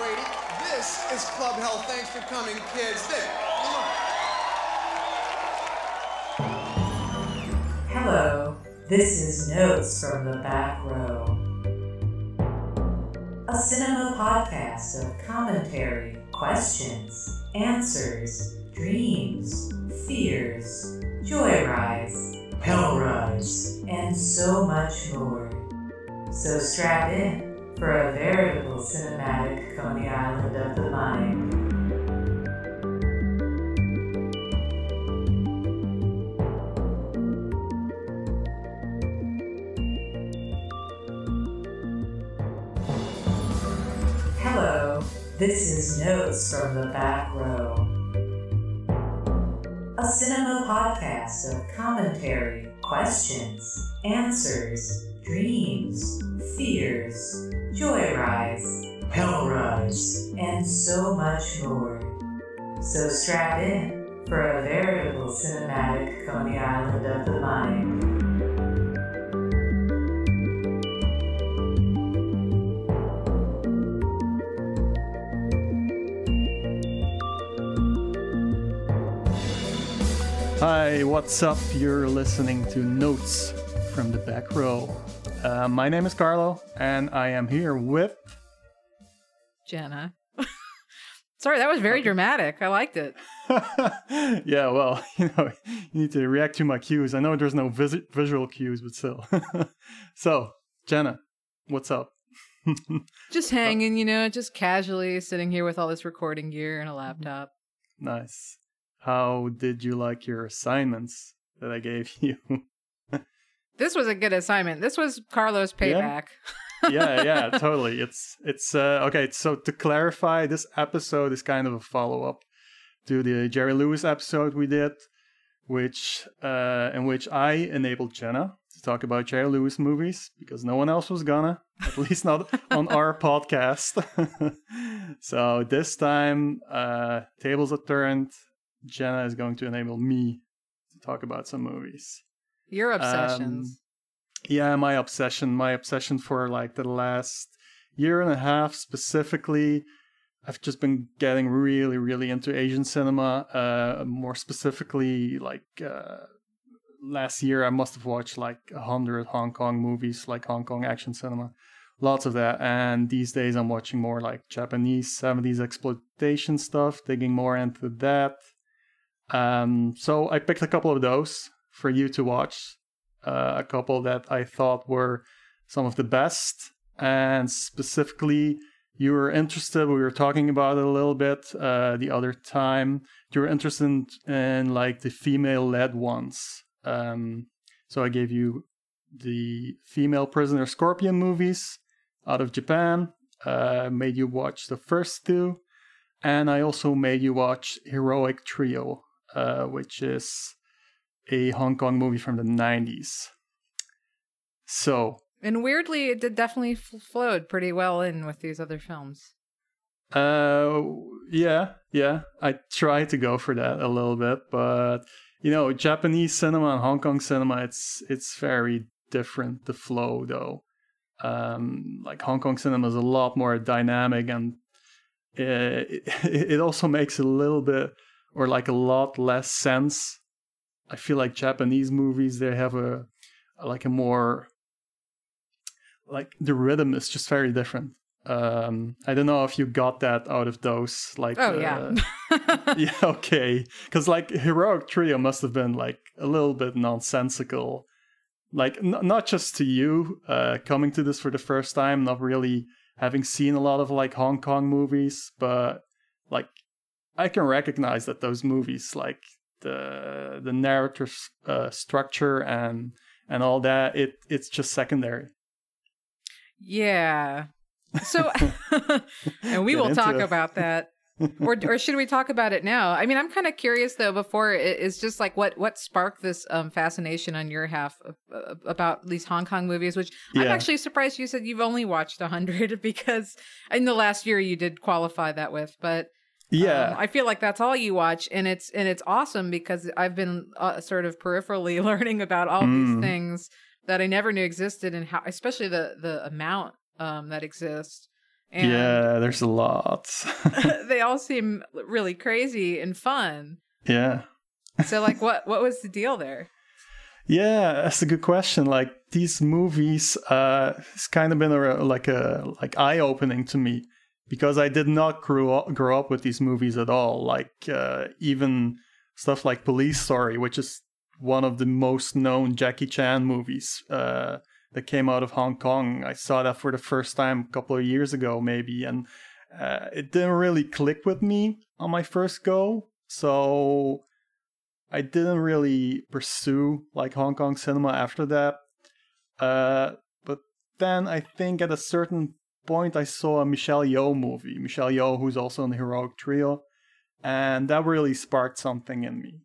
Brady. This is Club Hell. Thanks for coming, kids. There. Hello, this is Notes from the Back Row. A cinema podcast of commentary, questions, answers, dreams, fears, joyrides, hell rides, and so much more. So strap in for a veritable cinematic Coney Island of the mind. Hello, this is Notes from the Back Row. A cinema podcast of commentary, questions, answers, dreams, So strap in for a veritable cinematic Coney Island of the mind. Hi, what's up? You're listening to Notes from the Back Row. Uh, my name is Carlo, and I am here with. Jenna. Sorry, that was very dramatic. I liked it. yeah, well, you know, you need to react to my cues. I know there's no vis- visual cues, but still. so, Jenna, what's up? Just uh, hanging, you know, just casually sitting here with all this recording gear and a mm-hmm. laptop. Nice. How did you like your assignments that I gave you? This was a good assignment. This was Carlos' payback. Yeah, yeah, totally. It's it's uh, okay. So to clarify, this episode is kind of a follow up to the Jerry Lewis episode we did, which uh, in which I enabled Jenna to talk about Jerry Lewis movies because no one else was gonna, at least not on our podcast. so this time, uh, tables are turned. Jenna is going to enable me to talk about some movies. Your obsessions. Um, yeah, my obsession, my obsession for like the last year and a half specifically. I've just been getting really, really into Asian cinema. Uh, more specifically, like uh, last year, I must have watched like a hundred Hong Kong movies, like Hong Kong action cinema, lots of that. And these days, I'm watching more like Japanese '70s exploitation stuff, digging more into that. Um, so I picked a couple of those for you to watch. Uh, a couple that I thought were some of the best, and specifically, you were interested. We were talking about it a little bit uh, the other time. You were interested in, in like the female-led ones. Um, so I gave you the female prisoner scorpion movies out of Japan. Uh, made you watch the first two, and I also made you watch Heroic Trio, uh, which is a Hong Kong movie from the 90s. So, and weirdly, it did definitely f- flowed pretty well in with these other films. uh, yeah, yeah, I tried to go for that a little bit, but you know, Japanese cinema and Hong Kong cinema, it's it's very different. The flow, though, um, like Hong Kong cinema is a lot more dynamic, and uh, it, it also makes a little bit or like a lot less sense I feel like Japanese movies they have a like a more like the rhythm is just very different. Um, I don't know if you got that out of those. Like, Oh, uh, yeah. yeah, okay, because like heroic trio must have been like a little bit nonsensical, like n- not just to you uh, coming to this for the first time, not really having seen a lot of like Hong Kong movies, but like I can recognize that those movies like the the narrative uh, structure and and all that it it's just secondary Yeah. So, and we Get will talk it. about that. or, or should we talk about it now? I mean, I'm kind of curious though. Before it is just like what what sparked this um, fascination on your half about these Hong Kong movies, which I'm actually surprised you said you've only watched a hundred because in the last year you did qualify that with, but yeah um, I feel like that's all you watch, and it's and it's awesome because I've been uh, sort of peripherally learning about all Mm. these things that I never knew existed, and how, especially the the amount um, that exists. And yeah, there's a lot. they all seem really crazy and fun. yeah. So like what what was the deal there? Yeah, that's a good question. Like these movies, uh, it's kind of been a, like a like eye opening to me because I did not grow up, grow up with these movies at all. Like uh, even stuff like Police Story, which is one of the most known Jackie Chan movies uh, that came out of Hong Kong. I saw that for the first time a couple of years ago, maybe, and uh, it didn't really click with me on my first go. So I didn't really pursue like Hong Kong cinema after that. Uh, but then I think at a certain point I saw a Michelle Yeoh movie. Michelle Yeoh, who's also in the Heroic Trio, and that really sparked something in me.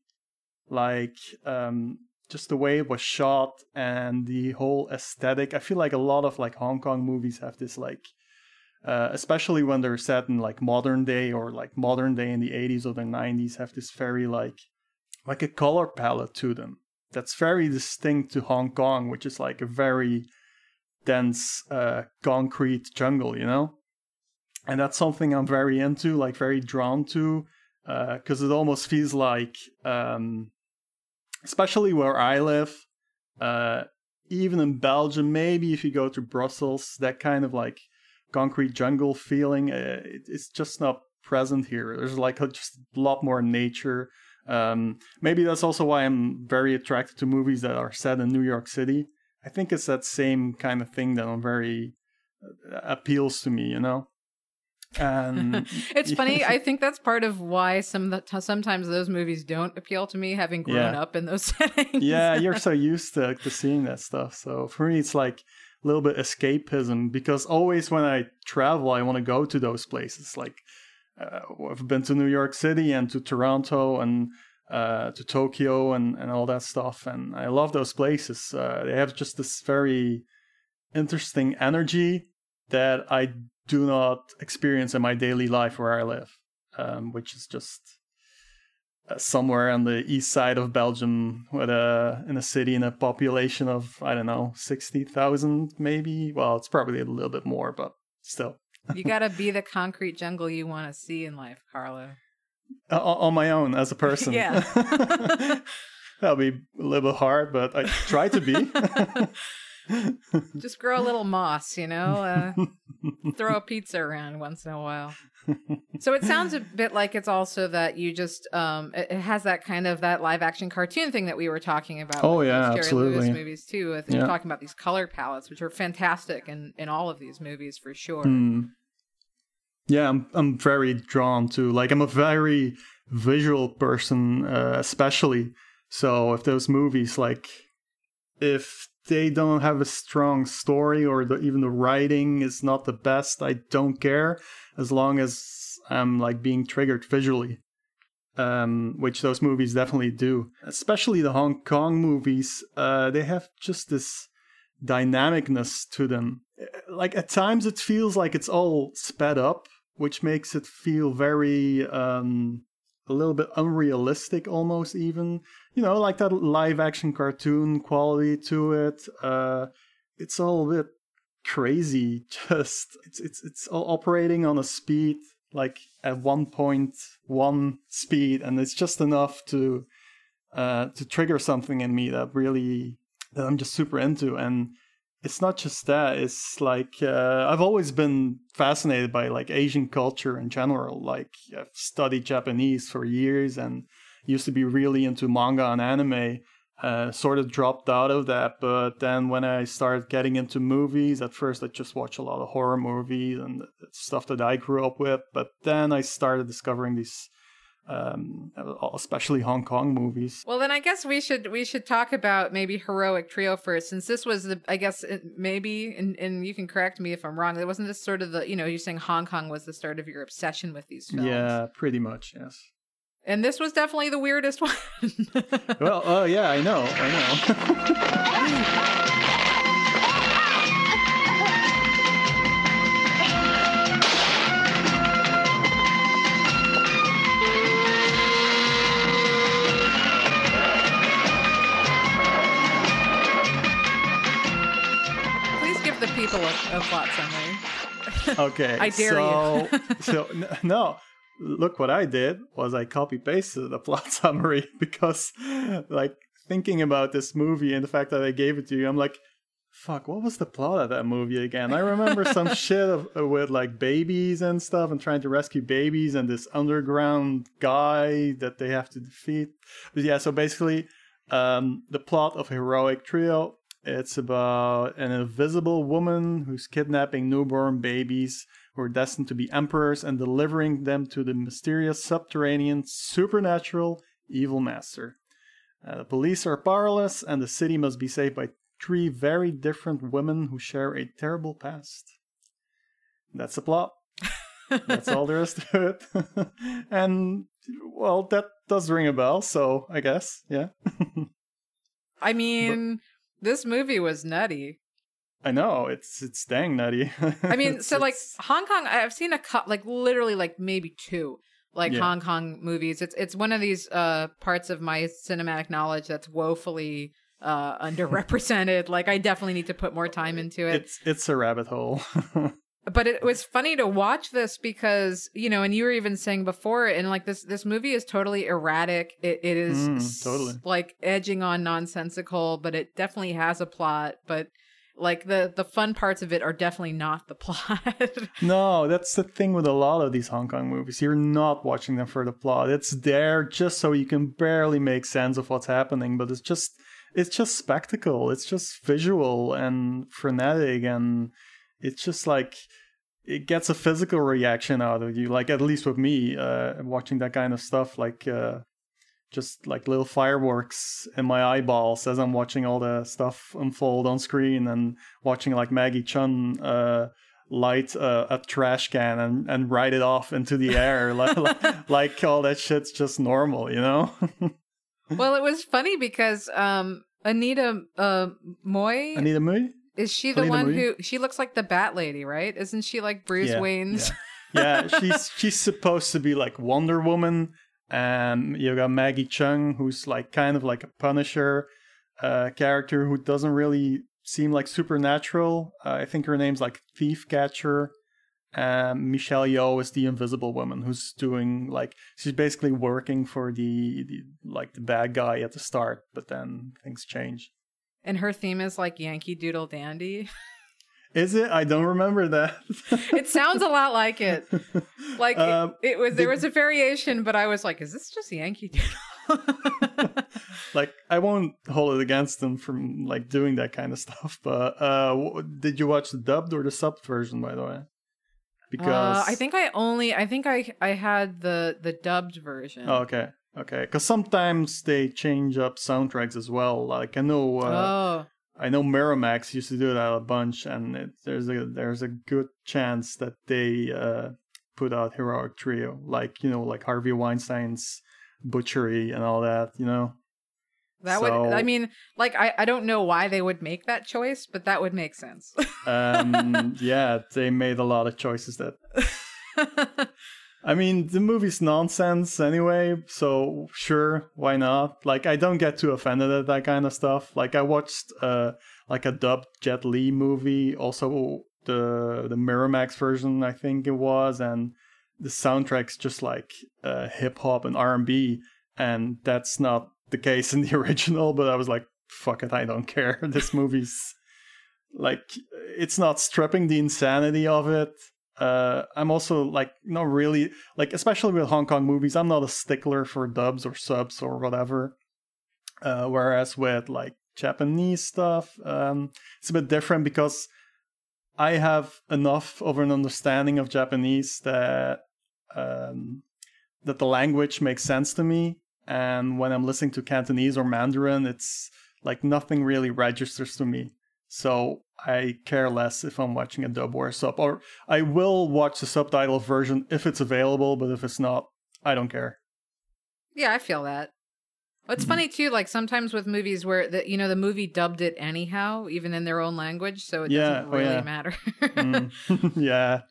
Like um, just the way it was shot and the whole aesthetic. I feel like a lot of like Hong Kong movies have this like. Uh, especially when they're set in like modern day or like modern day in the 80s or the 90s have this very like like a color palette to them that's very distinct to Hong Kong, which is like a very dense uh, concrete jungle, you know. And that's something I'm very into, like very drawn to, because uh, it almost feels like, um, especially where I live, uh, even in Belgium, maybe if you go to Brussels, that kind of like concrete jungle feeling, uh, it, it's just not present here. There's like a, just a lot more nature um, maybe that's also why I'm very attracted to movies that are set in New York City. I think it's that same kind of thing that I'm very uh, appeals to me, you know. And it's funny. I think that's part of why some the, sometimes those movies don't appeal to me, having grown Yeah. up in those settings. yeah, you're so used to, to seeing that stuff. So for me, it's like a little bit escapism because always when I travel, I want to go to those places. Like uh, I've been to New York City and to Toronto and uh, to Tokyo and, and all that stuff. And I love those places. Uh, they have just this very interesting energy that I do not experience in my daily life where I live, um, which is just uh, somewhere on the east side of Belgium, with a in a city in a population of I don't know sixty thousand maybe. Well, it's probably a little bit more, but still. you got to be the concrete jungle you want to see in life, Carlo. Uh, on my own as a person. Yeah. That'll be a little bit hard, but I try to be. Just grow a little moss, you know. Uh, throw a pizza around once in a while. So it sounds a bit like it's also that you just um it, has that kind of that live action cartoon thing that we were talking about. Oh, yeah, Jerry Lewis absolutely. movies too. With Yeah. You're talking about these color palettes, which are fantastic in in all of these movies for sure. Hmm. Yeah, I'm I'm very drawn to like I'm a very visual person, uh, especially. So if those movies like if they don't have a strong story or the, even the writing is not the best, I don't care as long as I'm like being triggered visually. Um, which those movies definitely do. Especially the Hong Kong movies, uh, they have just this dynamicness to them. Like at times it feels like it's all sped up, which makes it feel very um a little bit unrealistic almost even. You know, like that live action cartoon quality to it. Uh it's all a bit crazy just it's it's it's all operating on a speed like at 1.1 speed and it's just enough to uh to trigger something in me that really that I'm just super into and it's not just that it's like uh, i've always been fascinated by like asian culture in general like i've studied japanese for years and used to be really into manga and anime uh, sort of dropped out of that but then when i started getting into movies at first i just watched a lot of horror movies and stuff that i grew up with but then i started discovering these um, especially hong kong movies Well, then I guess we should we should talk about maybe heroic trio first, since this was the I guess it, maybe and and you can correct me if I'm wrong. It wasn't this sort of the you know you're saying Hong Kong was the start of your obsession with these films. yeah pretty much yes and this was definitely the weirdest one. well oh yeah i know i know a, plot summary. Okay, I dare so, you. so no, look what I did was I copy pasted the plot summary because, like, thinking about this movie and the fact that I gave it to you, I'm like, fuck, what was the plot of that movie again? I remember some shit of, with like babies and stuff and trying to rescue babies and this underground guy that they have to defeat. But yeah, so basically, um, the plot of Heroic Trio. It's about an invisible woman who's kidnapping newborn babies who are destined to be emperors and delivering them to the mysterious subterranean supernatural evil master. Uh, the police are powerless, and the city must be saved by three very different women who share a terrible past. That's the plot. That's all there is to it. and, well, that does ring a bell, so I guess, yeah. I mean, this movie was nutty. I know, it's it's dang nutty. I mean, so like Hong Kong, I've seen a cut, like literally, like maybe two, like Yeah. Hong Kong movies. It's it's one of these uh parts of my cinematic knowledge that's woefully uh underrepresented. like I definitely need to put more time into it. it's it's a rabbit hole. but it was funny to watch this because you know, and you were even saying before, and like this this movie is totally erratic. It it is Mm, s- totally. like edging on nonsensical, but it definitely has a plot. But like the the fun parts of it are definitely not the plot. no, that's the thing with a lot of these Hong Kong movies. You're not watching them for the plot. It's there just so you can barely make sense of what's happening, but it's just it's just spectacle. It's just visual and frenetic and it's just like it gets a physical reaction out of you like at least with me uh watching that kind of stuff like uh just like little fireworks in my eyeballs as I'm watching all the stuff unfold on screen and watching like Maggie Cheung uh, light uh, a trash can and, and ride it off into the air like, like like all that shit's just normal, you know? well, it was funny because um Anita uh Mui Anita Mui? Is she the one who she looks like the Bat Lady, right? Isn't she like Bruce Yeah, Wayne's? Yeah, she's she's supposed to be like Wonder Woman. And you got Maggie Cheung, who's like kind of like a Punisher uh, character who doesn't really seem like supernatural. Uh, I think her name's like Thief Catcher. Um, Michelle Yeoh is the Invisible Woman, who's doing like she's basically working for the, the like the bad guy at the start, but then things change. And her theme is like Yankee Doodle Dandy. Is it? I don't remember that. it sounds a lot like it. Like it- Um, it, was there the- was a variation, but I was like, is this just Yankee Doodle? like I won't hold it against them from like doing that kind of stuff. But uh, w- did you watch the dubbed or the subbed version, by the way? Because Uh, I think I only I think I I had the the dubbed version. Oh, okay, okay. Because sometimes they change up soundtracks as well. Like I know, uh, oh. I know Miramax used to do that a bunch, and it, there's a there's a good chance that they uh, put out Heroic Trio, like you know, like Harvey Weinstein's Butchery and all that. You know. That would I mean, like I, I don't know why they would make that choice, but that would make sense. um yeah they made a lot of choices that i mean the movie's nonsense anyway so sure why not? Like i don't get too offended at that kind of stuff. Like i watched uh like a dubbed jet Li movie also the the miramax version i think it was and the soundtrack's just like uh hip hop and r&b and that's not the case in the original but i was like fuck it i don't care. This movie's like it's not stripping the insanity of it uh i'm also like not really like especially with hong kong movies i'm not a stickler for dubs or subs or whatever. Uh whereas with like japanese stuff um it's a bit different because i have enough of an understanding of japanese that um that the language makes sense to me. And when i'm listening to cantonese or mandarin it's like nothing really registers to me. So I care less if I'm watching a dub or a sub, or I will watch the subtitle version if it's available. But if it's not, I don't care. yeah, I feel that. It's Mhm. funny too, like sometimes with movies where the you know the movie dubbed it anyhow, even in their own language, so it Yeah, doesn't oh, really yeah. matter. Mm. yeah,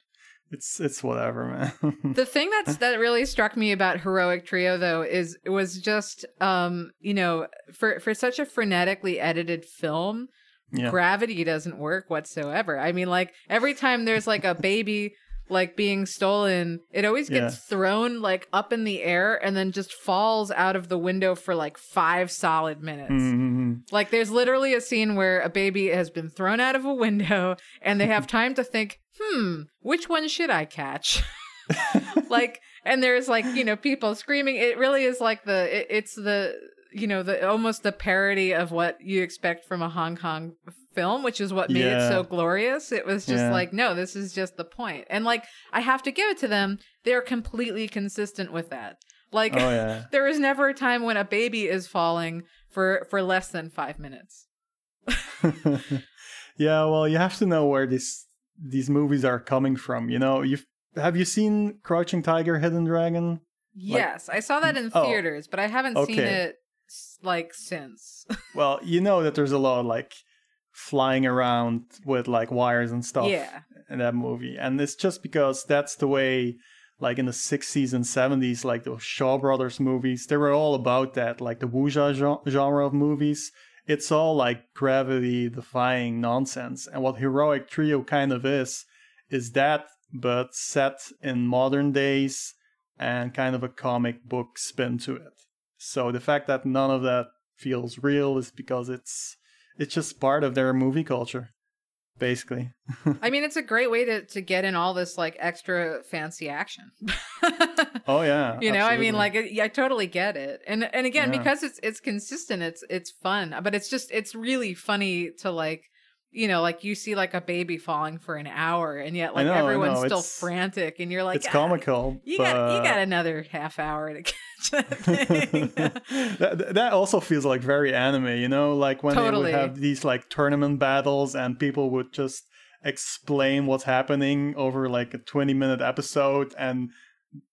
it's it's whatever, man. the thing that's that really struck me about heroic trio though is it was just um you know for for such a frenetically edited film Yeah. gravity doesn't work whatsoever. I mean, like every time there's like a baby like being stolen, it always gets Yeah. thrown like up in the air and then just falls out of the window for like five solid minutes. Mhm. Like there's literally a scene where a baby has been thrown out of a window and they have time to think, hmm, which one should I catch? like and there's like, you know, people screaming. It really is like the it, it's the you know, the almost the parody of what you expect from a Hong Kong film, which is what made it so glorious. It was just Yeah. like, no, this is just the point. And like I have to give it to them, they're completely consistent with that. Like Oh yeah. there is never a time when a baby is falling for for less than five minutes. yeah, well, you have to know where these these movies are coming from. You know, you have you seen Crouching Tiger, Hidden Dragon? yes, I saw that in Oh, theaters, but I haven't seen it like since. Well, you know that there's a lot of like flying around with like wires and stuff Yeah. in that movie, and it's just because that's the way. Like in the 60s and 70s, like the Shaw Brothers movies, they were all about that. Like the gen- genre of movies, it's all like gravity defying nonsense. And what Heroic Trio kind of is, is that, but set in modern days and kind of a comic book spin to it. So the fact that none of that feels real is because it's it's just part of their movie culture, basically. I mean, it's a great way to to get in all this like extra fancy action. Oh yeah, you know, I mean, like yeah, I totally get it. And and again, Yeah. because it's it's consistent, it's it's fun. But it's just it's really funny to like. You know, like you see like a baby falling for an hour, and yet like know, everyone's still it's- frantic, and you're like, it's "Ah, comical. You but... got you got another half hour to catch that thing. that, that also feels like very anime, you know, like when Totally. they would have these like tournament battles and people would just explain what's happening over like a 20 minute episode and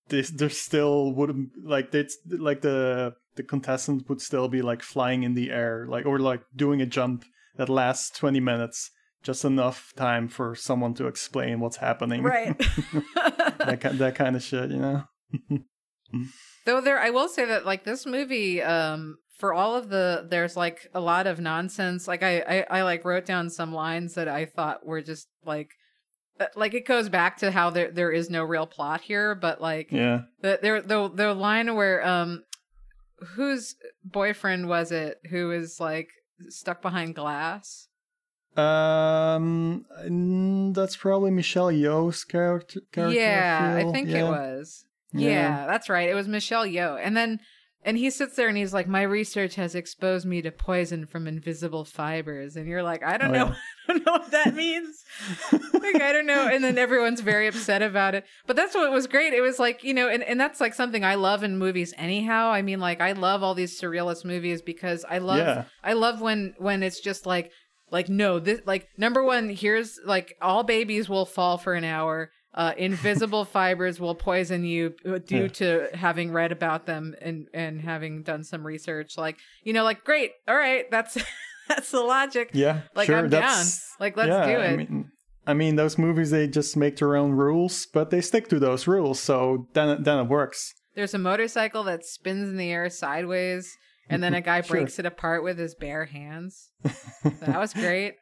this there still wouldn't like it's like the the contestant would still be like flying in the air like or like doing a jump that lasts 20 minutes just enough time for someone to explain what's happening right. that, ki- that kind of shit you know Though there, I will say that like this movie, um, for all of the, there's like a lot of nonsense. Like I, I, I like wrote down some lines that I thought were just like, uh, like it goes back to how there there is no real plot here, but like yeah the there the the line where um, whose boyfriend was it who is like stuck behind glass? Um, that's probably Michelle Yeoh's character. character yeah, I feel. think it was. Yeah. Yeah. that's right. It was Michelle Yeoh. And then and he sits there and he's like, My research has exposed me to poison from invisible fibers. And you're like, I don't Oh, know. yeah. I don't know what that means. like, I don't know. And then everyone's very upset about it. But that's what was great. It was like, you know, and, and that's like something I love in movies anyhow. I mean, like I love all these surrealist movies because I love Yeah. I love when when it's just like like no this like number one here's like all babies will fall for an hour uh invisible fibers will poison you uh, due Yeah. to having read about them and and having done some research like you know like great all right that's that's the logic Yeah, like sure. i'm down like let's yeah, do it I mean, I mean, those movies they just make their own rules, but they stick to those rules, so then it, then it works. there's a motorcycle that spins in the air sideways and then a guy Sure. breaks it apart with his bare hands that was great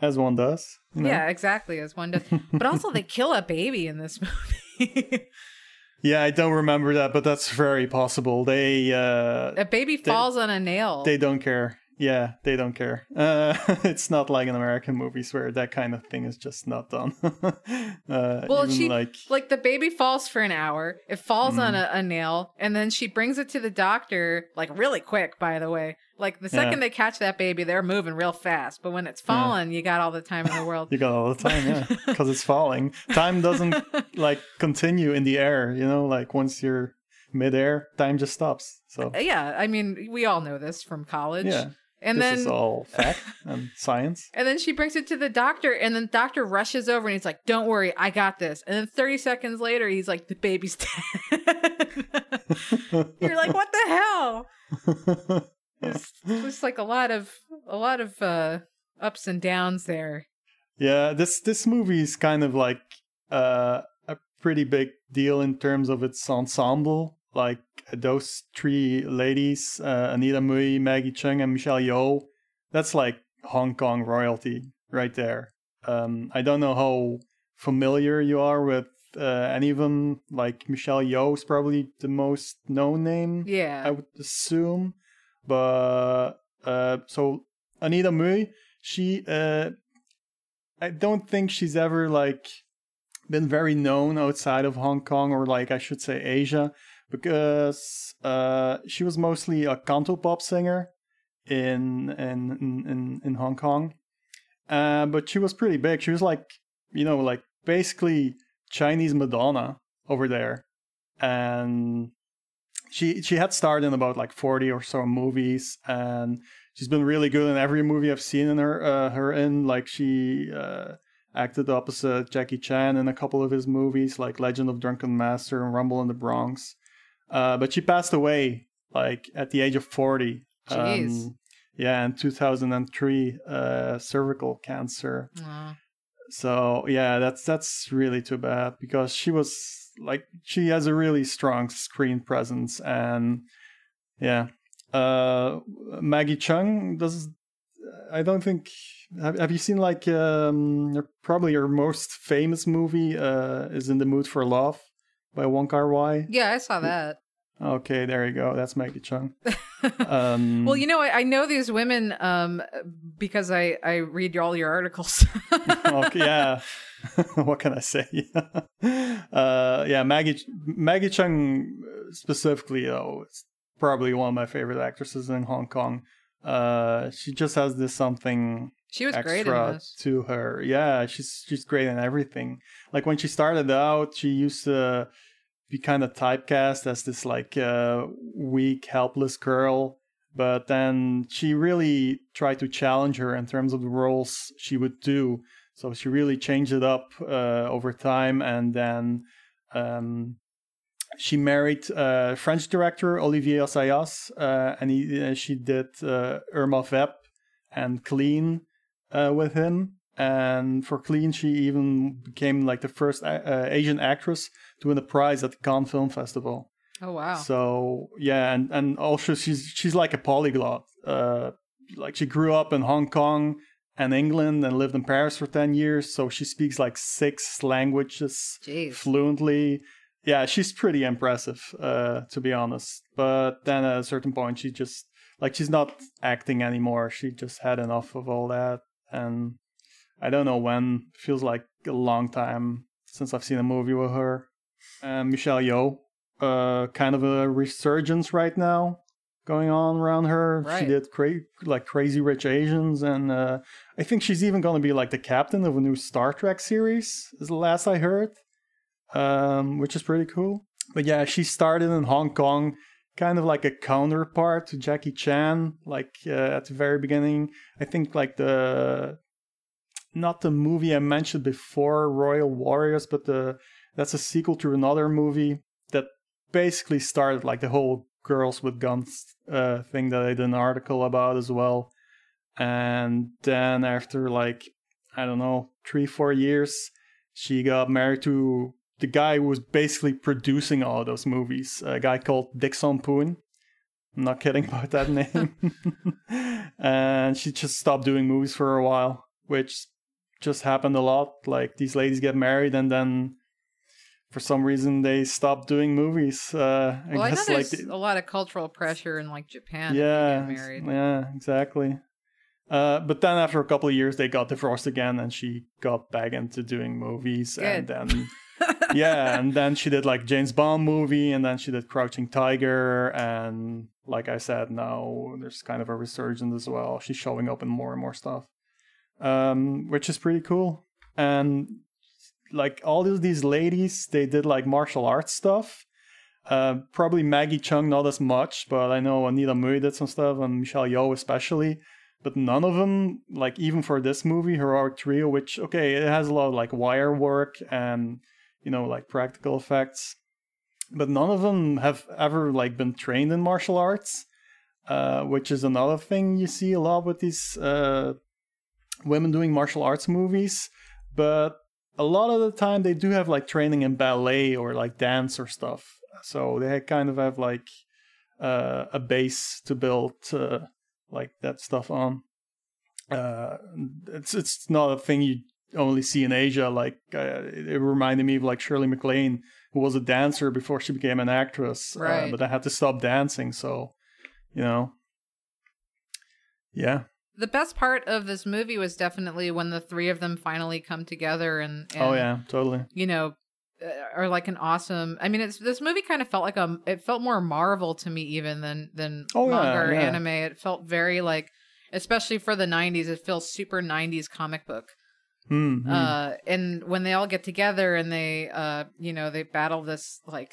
As one does. you know? yeah exactly as one does but also they kill a baby in this movie Yeah, I don't remember that, but that's very possible. They uh, A baby falls on a nail. they don't care. Yeah, they don't care. Uh, it's not like in American movies where that kind of thing is just not done. uh, well, she like like the baby falls for an hour. It falls on Mm. a, a nail, and then she brings it to the doctor, like really quick. By the way, like the second Yeah. they catch that baby, they're moving real fast. But when it's fallen, you got all the time in the world. You got all the time, yeah, because it's falling. Time doesn't like continue in the air, you know. Like once you're midair, time just stops. So uh, yeah, I mean, we all know this from college. yeah, and this then is all fact and science. And then she brings it to the doctor, and then doctor rushes over and he's like, "Don't worry, I got this." And then 30 seconds later, he's like, "The baby's dead." You're like, "What the hell?" It's just like a lot of a lot of uh, ups and downs there. yeah, this this movie is kind of like uh, a pretty big deal in terms of its ensemble. Like those three ladies, uh, Anita Mui, Maggie Cheung, and Michelle Yeoh. That's like Hong Kong royalty right there. Um, I don't know how familiar you are with uh, any of them. Like Michelle Yeoh is probably the most known name. Yeah. I would assume. But uh, so Anita Mui, she, uh, I don't think she's ever like been very known outside of Hong Kong or like I should say Asia because uh, she was mostly a cantopop singer in in in in Hong Kong. Uh, but she was pretty big. She was like you know like basically Chinese Madonna over there, and she she had starred in about like forty or so movies, and she's been really good in every movie I've seen in her uh, her in. Like she uh, acted opposite Jackie Chan in a couple of his movies, like Legend of Drunken Master and Rumble in the Bronx. Uh, but she passed away like at the age of forty. Jeez. Um, yeah, in 2003, uh, cervical cancer. So yeah, that's that's really too bad because she was like she has a really strong screen presence and yeah. Uh, Maggie Cheung does. I don't think. Have, have you seen like um, probably her most famous movie uh, is In the Mood for Love by Wong Kar Wai. Yeah, I saw that. Okay, there you go. That's Maggie Cheung. Um, Well, you know, I, I know these women um, because I, I read all your articles. okay, yeah. what can I say? uh, yeah, Maggie Maggie Cheung specifically, though, is probably one of my favorite actresses in Hong Kong. Uh, she just has this something she was great to her. Yeah, she's she's great in everything. Like when she started out, she used to be kind of typecast as this like uh, weak, helpless girl. But then she really tried to challenge her in terms of the roles she would do. So she really changed it up uh, over time, and then um, she married uh, French director Olivier Assayas, uh, and he, uh, she did uh, Irma Vep and Clean uh, with him. And for Clean, she even became like the first uh, Asian actress to win a prize at the Cannes Film Festival. Oh, wow. So yeah, and and also she's she's like a polyglot. Uh, like she grew up in Hong Kong and England and lived in Paris for ten years, so she speaks like six languages Jeez. fluently. Yeah, she's pretty impressive, uh, to be honest. But then at a certain point, she just like she's not acting anymore. She just had enough of all that, and I don't know when. Feels like a long time since I've seen a movie with her. Michelle Yeoh, uh, kind of a resurgence right now going on around her. She did cra- like Crazy Rich Asians, and uh, I think she's even going to be like the captain of a new Star Trek series. Is the last I heard, um, which is pretty cool. But yeah, she started in Hong Kong, kind of like a counterpart to Jackie Chan, like uh, at the very beginning. I think like the not the movie I mentioned before, Royal Warriors, but the that's a sequel to another movie that basically started like the whole girls with guns uh, thing that I did an article about as well. And then after like I don't know three four years, she got married to the guy who was basically producing all those movies, a guy called Dickson Poon. I'm not kidding about that name. and she just stopped doing movies for a while, which just happened a lot. Like these ladies get married and then for some reason they stopped doing movies. Uh, I Well, I know guess there's like a lot of cultural pressure in like Japan. yeah, if get married. yeah, exactly. Uh, but then after a couple of years, they got divorced again, and she got back into doing movies. And then, yeah, and then she did like James Bond movie, and then she did Crouching Tiger, and like I said, now there's kind of a resurgence as well. She's showing up in more and more stuff, um, which is pretty cool. And like all of these ladies, they did like martial arts stuff. Uh, probably Maggie Cheung not as much, but I know Anita Mui did some stuff, and Michelle Yeoh especially. But none of them, like even for this movie, Heroic Trio, which okay, it has a lot of like wire work and you know like practical effects, but none of them have ever like been trained in martial arts, uh, which is another thing you see a lot with these uh, women doing martial arts movies. But a lot of the time they do have like training in ballet or like dance or stuff. So they kind of have like uh, a base to build uh, like that stuff on. uh, it's it's not a thing you only see in Asia. Like uh, it reminded me of like Shirley MacLaine, who was a dancer before she became an actress, Right. uh, but I had to stop dancing. So, you know, yeah. The best part of this movie was definitely when the three of them finally come together and, and oh yeah, totally. you know, uh, are like an awesome. I mean, it's this movie kind of felt like a. It felt more Marvel to me even than than Oh, yeah, manga or yeah. anime. It felt very like, especially for the '90s, it feels super '90s comic book. Hmm, hmm. Uh, and when they all get together and they, uh, you know, they battle this like,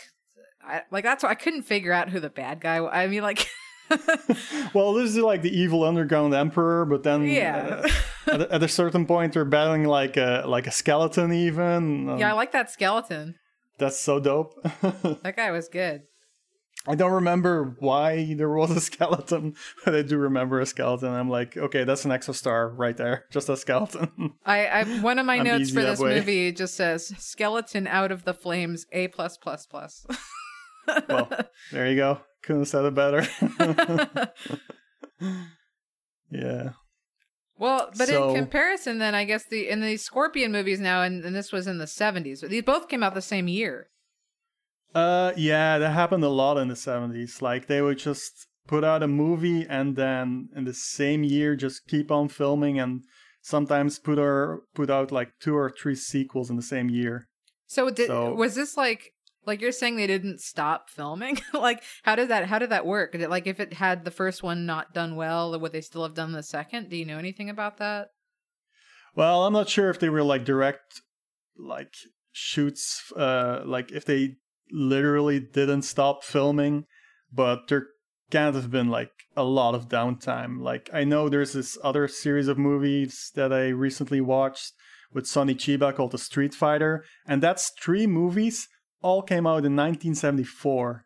I, like that's why I couldn't figure out who the bad guy. wa- I mean, like, well, this is like the evil underground emperor, but then yeah, uh, at, a- at a certain point they're battling like a like a skeleton. Even Um, yeah, I like that skeleton. that's so dope. That guy was good. I don't remember why there was a skeleton, but I do remember a skeleton. I'm like, okay, that's an extra star right there, just a skeleton. I, I one of my notes for this way. movie just says skeleton out of the flames A plus plus plus. well, there you go. Couldn't have said it better. yeah. well, but So- in comparison, then I guess the in the Scorpion movies now, and, and this was in the seventies. These both came out the same year. Uh, yeah, that happened a lot in the 70s. Like, they would just put out a movie and then in the same year just keep on filming and sometimes put or put out like two or three sequels in the same year. So did So- was this like like you're saying they didn't stop filming? like how did that how did that work? Did it, like if it had the first one not done well, would they still have done the second? Do you know anything about that? Well, I'm not sure if they were like direct like shoots uh like if they literally didn't stop filming, but there can't have been like a lot of downtime. Like I know there's this other series of movies that I recently watched with Sonny Chiba called The Street Fighter, and that's three movies all came out in 1974.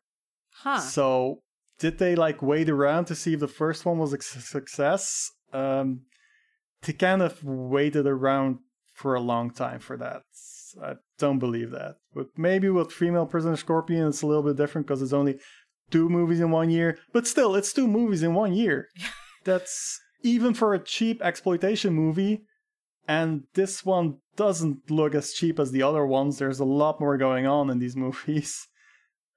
Huh. So did they like wait around to see if the first one was a success? Um, they kind of waited around for a long time for that. I don't believe that. But maybe with Female Prisoner Scorpion, it's a little bit different because it's only two movies in one year. But still, it's two movies in one year. That's even for a cheap exploitation movie. And this one doesn't look as cheap as the other ones. There's a lot more going on in these movies.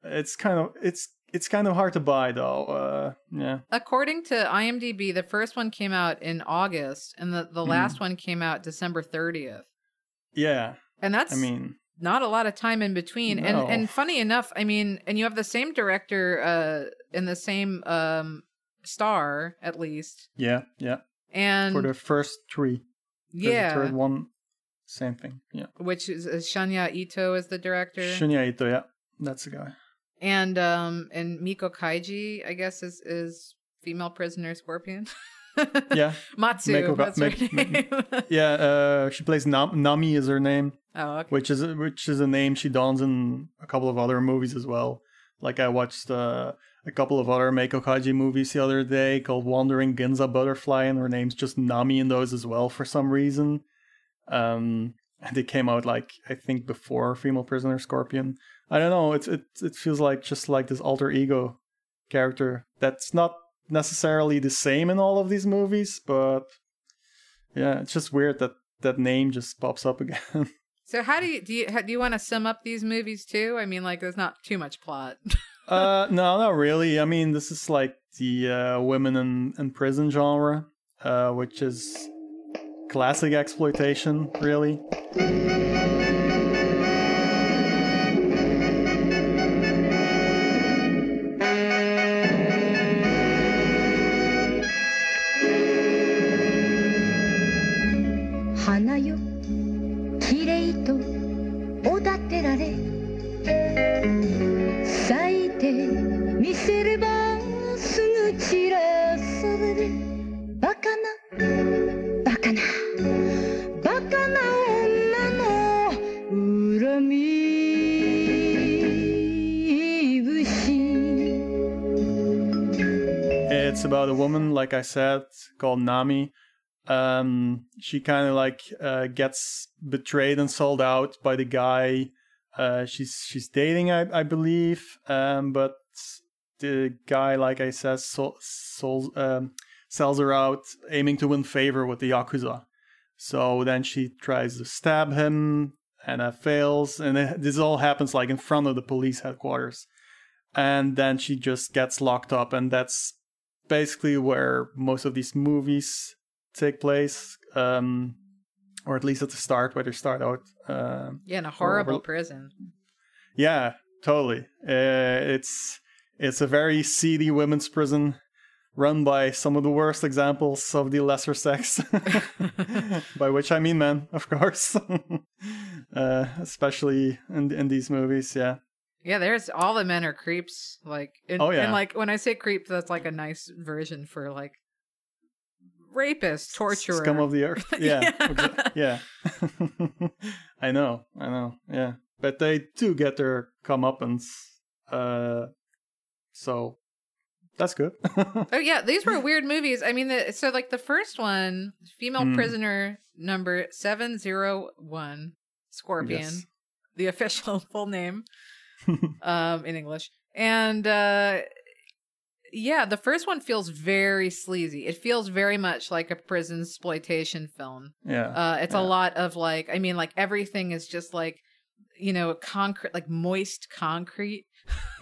It's kind of it's it's kind of hard to buy though. Uh, yeah. According to IMDb, the first one came out in August, and the, the last one came out December 30th. Yeah. And that's I mean, not a lot of time in between. No. And and funny enough, I mean, and you have the same director uh in the same um star at least. yeah, yeah. And For the first three. Yeah, The third one, same thing. Yeah. which is, is Ito is the director. Shinya Ito, yeah. That's the guy. and um and Meiko Kaji, I guess is is female prisoner scorpion. Yeah. Matsu, Mako- that's her Mak- name. Yeah, uh, she plays Nam- Nami is her name, oh, okay. which is which is a name she dons in a couple of other movies as well. Like I watched uh, a couple of other Meiko Kaji movies the other day called Wandering Ginza Butterfly, and her name's just Nami in those as well for some reason. Um, and they came out like I think before Female Prisoner Scorpion. I don't know. It's it it feels like just like this alter ego character that's not necessarily the same in all of these movies, but yeah, it's just weird that that name just pops up again. So how do you do you how, do you want to sum up these movies too? I mean, like there's not too much plot. uh, no, not really. I mean, this is like the uh, women in, in prison genre, uh, which is classic exploitation, really.「like I said, called Nami. Um, she kind of like uh, gets betrayed and sold out by the guy uh, she's she's dating, I, I believe. Um, but the guy, like I said, sold, um, sells her out, aiming to win favor with the yakuza. So then she tries to stab him, and fails. And it, this all happens like in front of the police headquarters. And then she just gets locked up, and that's basically where most of these movies take place, um, or at least at the start, where they start out. Uh, Yeah, in a horrible or- prison. yeah, totally. Uh, it's it's a very seedy women's prison run by some of the worst examples of the lesser sex, by which I mean men, of course. uh, especially in in these movies, yeah. Yeah, there's all the men are creeps. Like, and, Oh, yeah. and like when I say creep, that's like a nice version for like rapist, torturer. Scum of the earth. Yeah, Yeah. yeah. I know, I know. Yeah, but they do get their comeuppance. Uh, so that's good. Oh yeah, these were weird movies. I mean, the, so like the first one, female Hmm. prisoner number seven zero one, Scorpion, Yes. the official full name, um, in English, and uh, yeah, the first one feels very sleazy. It feels very much like a prison exploitation film. yeah. Uh, it's Yeah. a lot of like, I mean, like everything is just like, you know, concrete, like moist concrete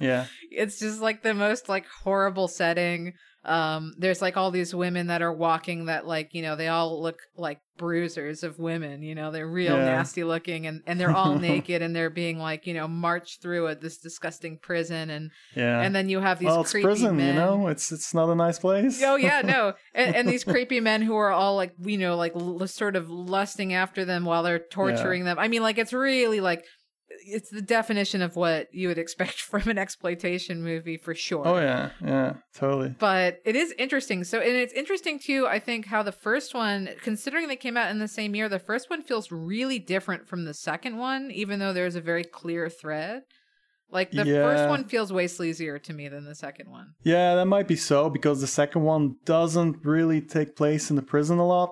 yeah. it's just like the most like horrible setting um there's like all these women that are walking that like you know they all look like bruisers of women you know they're real Yeah. nasty looking and and they're all naked and they're being like you know marched through a, this disgusting prison and Yeah. and then you have these well, it's creepy prison, men you know. It's it's not a nice place. Oh yeah, no, and, and these creepy men who are all like, you know, like l- sort of lusting after them while they're torturing them. I mean, like it's really like it's the definition of what you would expect from an exploitation movie for sure. Oh yeah, yeah, totally. But it is interesting. So, and it's interesting too. I think how the first one, considering they came out in the same year, the first one feels really different from the second one, even though there's a very clear thread. Like the first one feels way sleazier to me than the second one. Yeah, that might be so because the second one doesn't really take place in the prison a lot.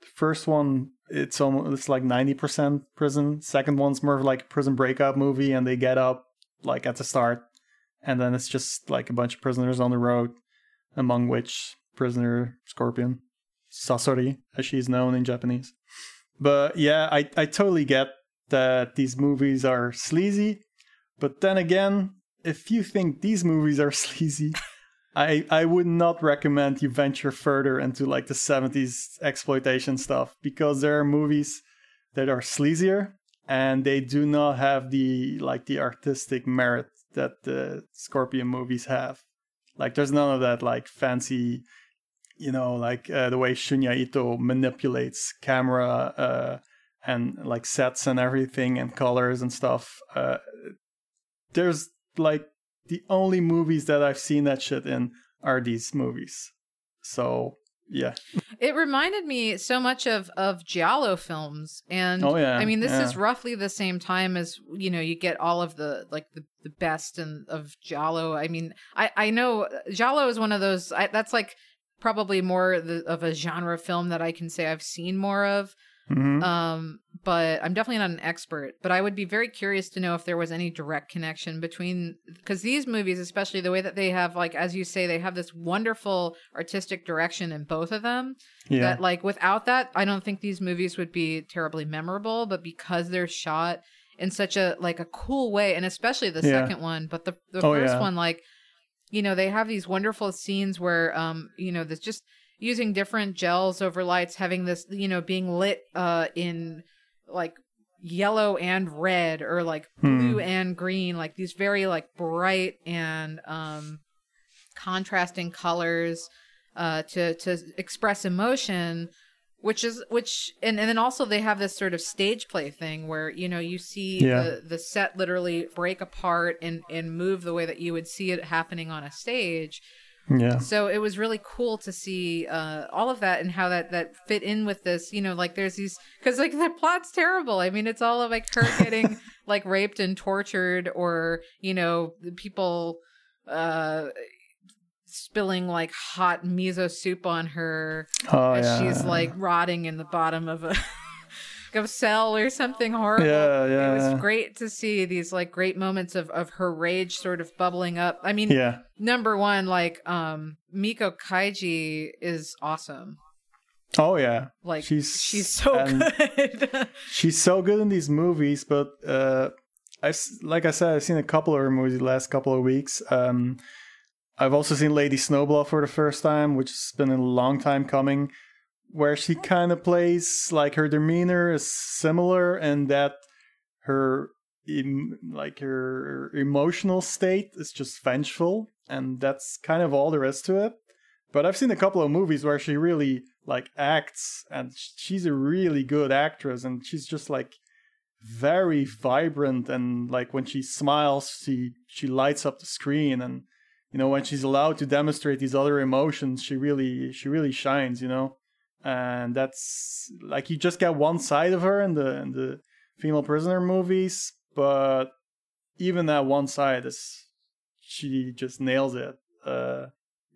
The first one, it's almost it's like ninety percent prison. Second one's more of like prison breakout movie, and they get up like at the start, and then it's just like a bunch of prisoners on the road, among which prisoner Scorpion, Sasori, as she's known in Japanese. But yeah, I I totally get that these movies are sleazy, but then again, if you think these movies are sleazy, I I would not recommend you venture further into like the 70s exploitation stuff because there are movies that are sleazier and they do not have the like the artistic merit that the Scorpion movies have. Like there's none of that like fancy you know like uh, the way Shunya Ito manipulates camera uh and like sets and everything and colors and stuff. Uh there's like the only movies that I've seen that shit in are these movies. So yeah. It reminded me so much of of giallo films, and Oh, yeah, I mean this is roughly the same time as you know you get all of the like the, the best and of giallo. I mean I I know uh, giallo is one of those I, that's like probably more the, of a genre film that I can say I've seen more of. Mhm. Um, but I'm definitely not an expert. But I would be very curious to know if there was any direct connection between because these movies, especially the way that they have, like as you say, they have this wonderful artistic direction in both of them. yeah. That like without that, I don't think these movies would be terribly memorable. But because they're shot in such a like a cool way, and especially the Yeah. second one, but the the Oh, first yeah. one, like you know, they have these wonderful scenes where um you know there's just using different gels over lights, having this you know being lit uh in like yellow and red or like Hmm. blue and green like these very like bright and um contrasting colors uh to to express emotion which is which and, and then also they have this sort of stage play thing where you know you see Yeah. the the set literally break apart and and move the way that you would see it happening on a stage yeah. so it was really cool to see uh, all of that and how that that fit in with this. You know, like there's these because like the plot's terrible. I mean, it's all of like her getting like raped and tortured, or you know, the people uh spilling like hot miso soup on her Oh as yeah. she's like rotting in the bottom of a of a cell or something horrible. Yeah, yeah, It was yeah. great to see these like great moments of of her rage sort of bubbling up. I mean, Yeah. number one like um Meiko Kaji is awesome. Oh yeah, Like She's- she's so good. she's so good in these movies. But uh, I like I said, I've seen a couple of her movies the last couple of weeks. Um, I've also seen Lady Snowblood for the first time, which has been a long time coming. Where she kind of plays like her demeanor is similar, and that her em- like her emotional state is just vengeful, and that's kind of all there is to it. But I've seen a couple of movies where she really like acts, and she's a really good actress, and she's just like very vibrant, and like when she smiles, she she lights up the screen, and you know when she's allowed to demonstrate these other emotions, she really she really shines, you know, and that's like you just get one side of her in the in the female prisoner movies, but even that one side is she just nails it. Uh,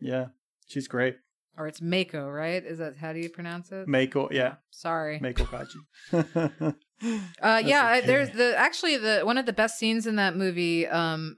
yeah, she's great. or it's Mako, right? Is that how do you pronounce it? Mako, yeah, Sorry. Mako Kaji. Uh, yeah, there's the actually the one of the best scenes in that movie. Um,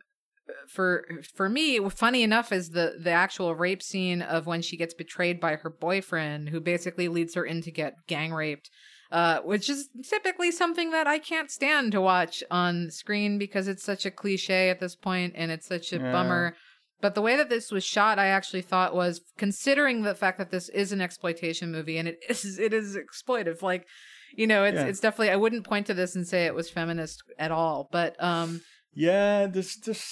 for for me, funny enough, is the the actual rape scene of when she gets betrayed by her boyfriend, who basically leads her in to get gang raped. Uh, which is typically something that I can't stand to watch on screen because it's such a cliche at this point and it's such a Yeah. bummer. But the way that this was shot, I actually thought was considering the fact that this is an exploitation movie and it is it is exploitive. Like, you know, it's Yeah. it's definitely I wouldn't point to this and say it was feminist at all. But um yeah, this just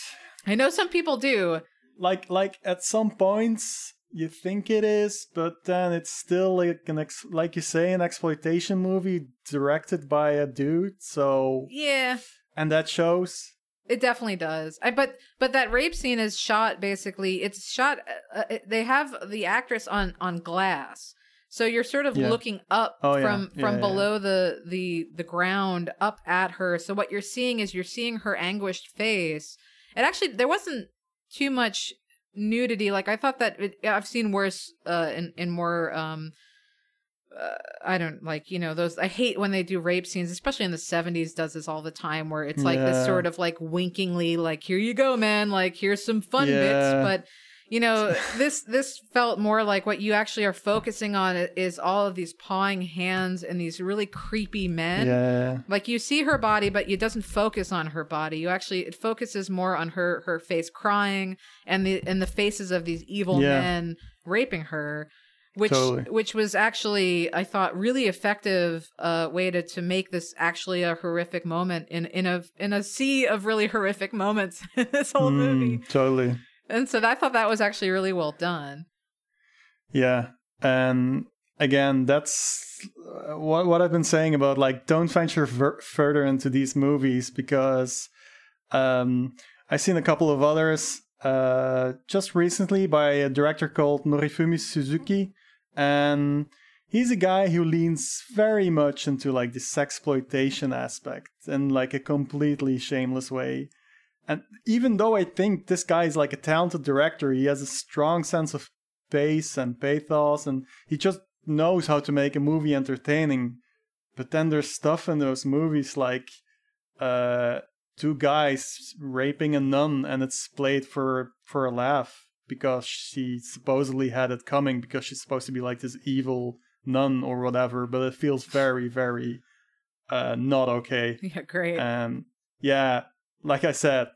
I know some people do. like like at some points you think it is, but then it's still like an ex- like you say an exploitation movie directed by a dude. So Yeah. and that shows. It definitely does. I but but that rape scene is shot basically. It's shot. Uh, uh, they have the actress on on glass, so you're sort of Yeah. looking up Oh, from Yeah, from yeah, below the the the ground up at her. So what you're seeing is you're seeing her anguished face. And actually, there wasn't too much nudity. Like I thought that it, I've seen worse uh, in in more. Um, uh, I don't like you know those. I hate when they do rape scenes, especially in the '70s. Does this all the time, where it's like this sort of like winkingly, like here you go, man, like here's some fun bits. But you know, this this felt more like what you actually are focusing on is all of these pawing hands and these really creepy men. Yeah, Like you see her body, but it doesn't focus on her body. You actually it focuses more on her her face crying and the and the faces of these evil Yeah. men raping her, which Totally. which was actually I thought really effective uh, way to to make this actually a horrific moment in in a in a sea of really horrific moments in this whole Mm, movie. totally. And so I thought that was actually really well done. Yeah, and again, that's uh, what what I've been saying about like don't venture ver- further into these movies because um, I've seen a couple of others uh, just recently by a director called Norifumi Suzuki, and he's a guy who leans very much into like the sexploitation aspect in like a completely shameless way. And even though I think this guy is like a talented director, he has a strong sense of pace and pathos, and he just knows how to make a movie entertaining. But then there's stuff in those movies like uh, two guys raping a nun, and it's played for for a laugh because she supposedly had it coming because she's supposed to be like this evil nun or whatever. But it feels very, very uh, not okay. Yeah, great. Um, yeah, like I said,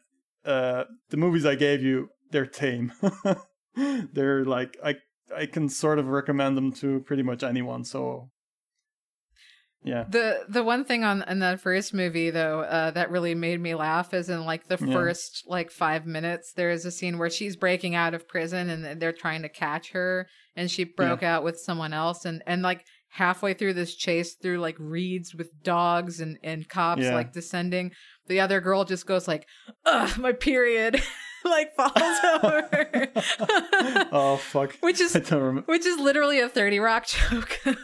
uh, the movies I gave you, they're tame. they're like I I can sort of recommend them to pretty much anyone. So yeah, The the one thing on in that first movie though uh, that really made me laugh is in like the Yeah. first like five minutes there is a scene where she's breaking out of prison and they're trying to catch her and she broke out with someone else and and like halfway through this chase through like reeds with dogs and and cops Yeah. like descending the other girl just goes like ugh my period like falls over oh fuck, which is I don't remember. which is literally a 30 rock joke